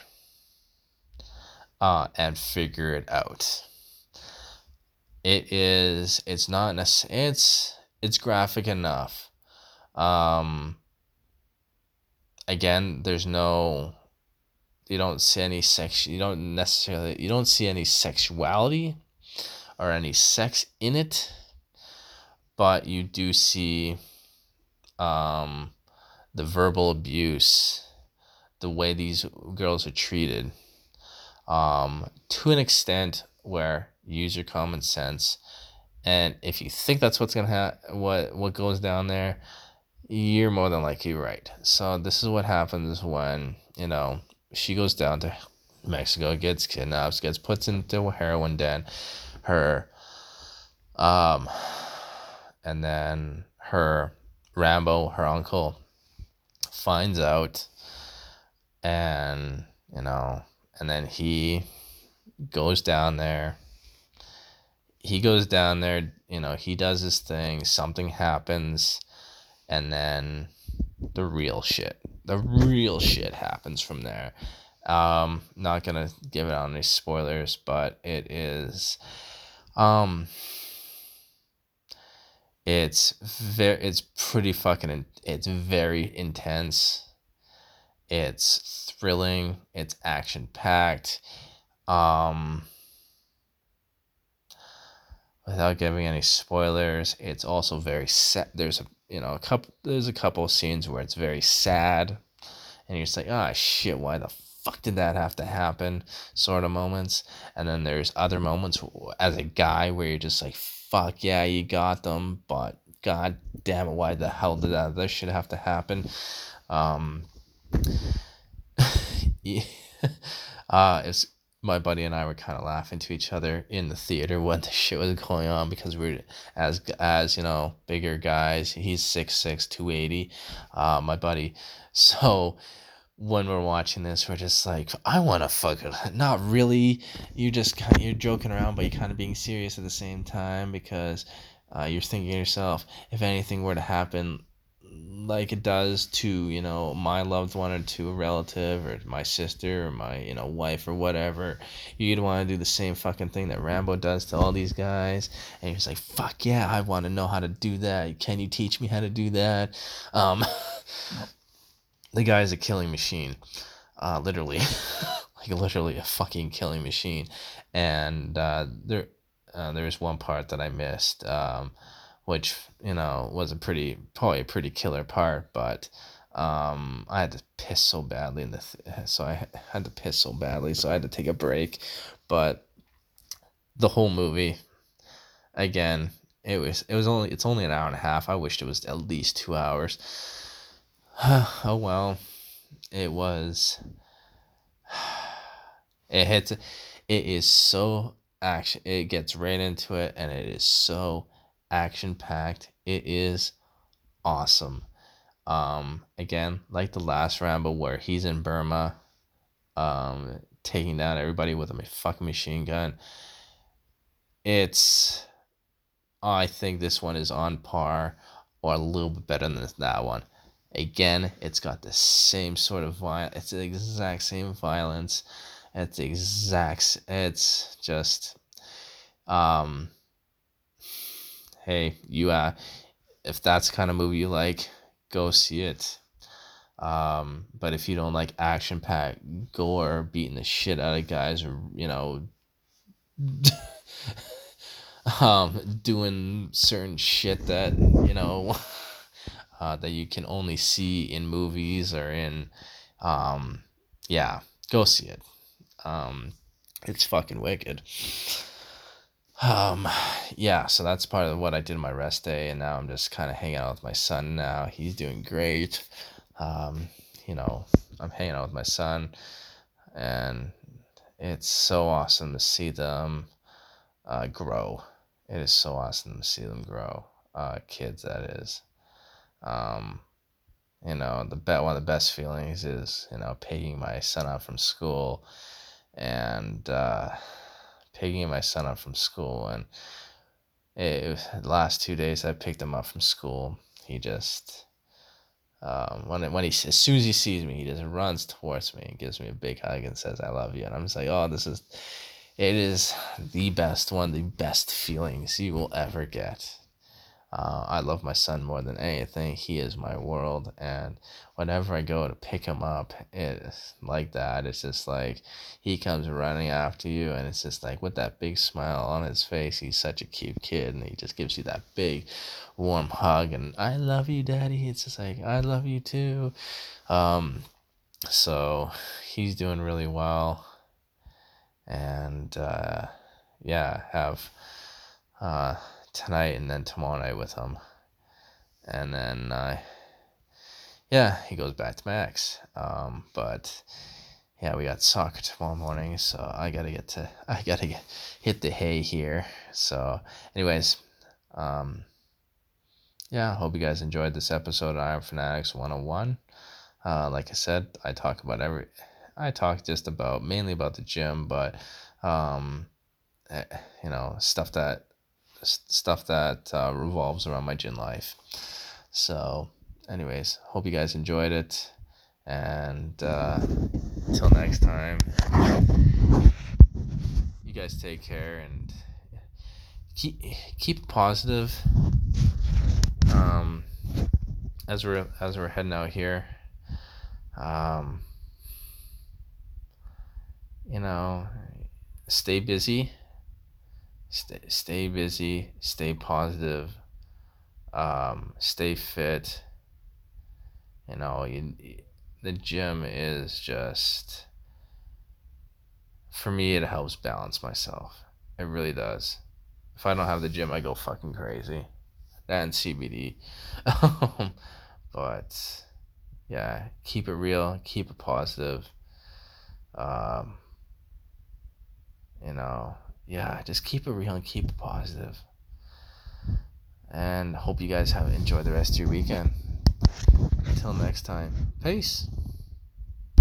uh and figure it out it is it's not it's it's graphic enough. Um again there's no you don't see any sex you don't necessarily you don't see any sexuality or any sex in it but you do see um the verbal abuse the way these girls are treated um to an extent where use your common sense. And if you think that's what's gonna happen what what goes down there you're more than likely right. So this is what happens when you know she goes down to mexico gets kidnapped gets put into a heroin den. Her um and then her rambo her uncle finds out and you know and then he goes down there he goes down there, you know, he does his thing, something happens, and then the real shit, the real shit happens from there. Um, not gonna give it out any spoilers, but it is, um, it's very, it's pretty fucking, it's very intense. It's thrilling. It's action packed. Um, without giving any spoilers, it's also very sad. There's a you know a couple there's a couple of scenes where it's very sad, and you're just like, ah, oh, shit, why the fuck did that have to happen? Sort of moments, and then there's other moments as a guy where you're just like, fuck yeah, you got them, but god damn it, why the hell did that this should have to happen? Um, yeah, uh, it's my buddy and I were kind of laughing to each other in the theater when the shit was going on because we're as as you know bigger guys. He's 6'6", 280, uh, my buddy. So when we're watching this, we're just like, I want to fuck it. Not really. You just kind you're joking around, but you're kind of being serious at the same time because uh, you're thinking to yourself, if anything were to happen like it does to you know my loved one or to a relative or my sister or my you know wife or whatever. You'd want to do the same fucking thing that rambo does to all these guys. And he's like fuck yeah i want to know how to do that. Can you teach me how to do that? Um the guy is a killing machine. Uh literally like literally a fucking killing machine. And uh there uh, one part that i missed. Um which you know was a pretty probably a pretty killer part but um i had to piss so badly in the th- so i had to piss so badly so i had to take a break. But the whole movie again it was it was only it's only an hour and a half. I wished it was at least two hours. Oh well. It was it hits it is so action it gets right into it and it is so action packed. It is awesome. Um, again, like the last Rambo where he's in Burma, um, taking down everybody with a fucking machine gun. It's, I think this one is on par or a little bit better than that one. Again, it's got the same sort of violence. It's the exact same violence. It's exact. It's just, um, hey, you uh, if that's kind of movie you like, go see it. Um, but if you don't like action packed gore, beating the shit out of guys, or you know, um, doing certain shit that you know, uh, that you can only see in movies or in, um, yeah, go see it. Um, It's fucking wicked. Um, yeah, so that's part of what I did my rest day, and now I'm just kind of hanging out with my son. Now he's doing great. Um, you know, I'm hanging out with my son, and it's so awesome to see them uh, grow. It is so awesome to see them grow. Uh, kids, that is. Um, you know, the be- one of the best feelings is you know picking my son up from school, and uh, picking my son up from school, and it, the last two days I picked him up from school. He just um, when when he as soon as he sees me, he just runs towards me and gives me a big hug and says, "I love you." And I'm just like, "Oh, this is." It is the best one, the best feelings you will ever get. Uh, I love my son more than anything. He is my world, and whenever I go to pick him up, it's like that. It's just like he comes running after you, and it's just like with that big smile on his face. He's such a cute kid, and he just gives you that big, warm hug. And I love you, Daddy. It's just like I love you too. Um, so he's doing really well, and uh, yeah, have. Uh, tonight and then tomorrow night with him. And then, uh, yeah, he goes back to Max. Um, but yeah, we got soccer tomorrow morning, so I gotta get to I gotta get hit the hay here. So, anyways, um, yeah, hope you guys enjoyed this episode of Iron Fanatics 101. Uh, like I said, I talk about every, I talk just about mainly about the gym, but um, eh, you know, stuff that stuff that uh, revolves around my gym life. So, anyways, hope you guys enjoyed it. And uh, until next time, you guys take care and keep keep positive. Um, as we're as we're heading out here, um, you know, stay busy stay, stay busy, stay positive, um, stay fit. You know, you, the gym is just, for me, it helps balance myself. It really does. If I don't have the gym, I go fucking crazy. That and CBD. but yeah, keep it real, keep it positive. Um, you know, yeah, just keep it real and keep it positive. And hope you guys have enjoyed the rest of your weekend. Until next time, peace.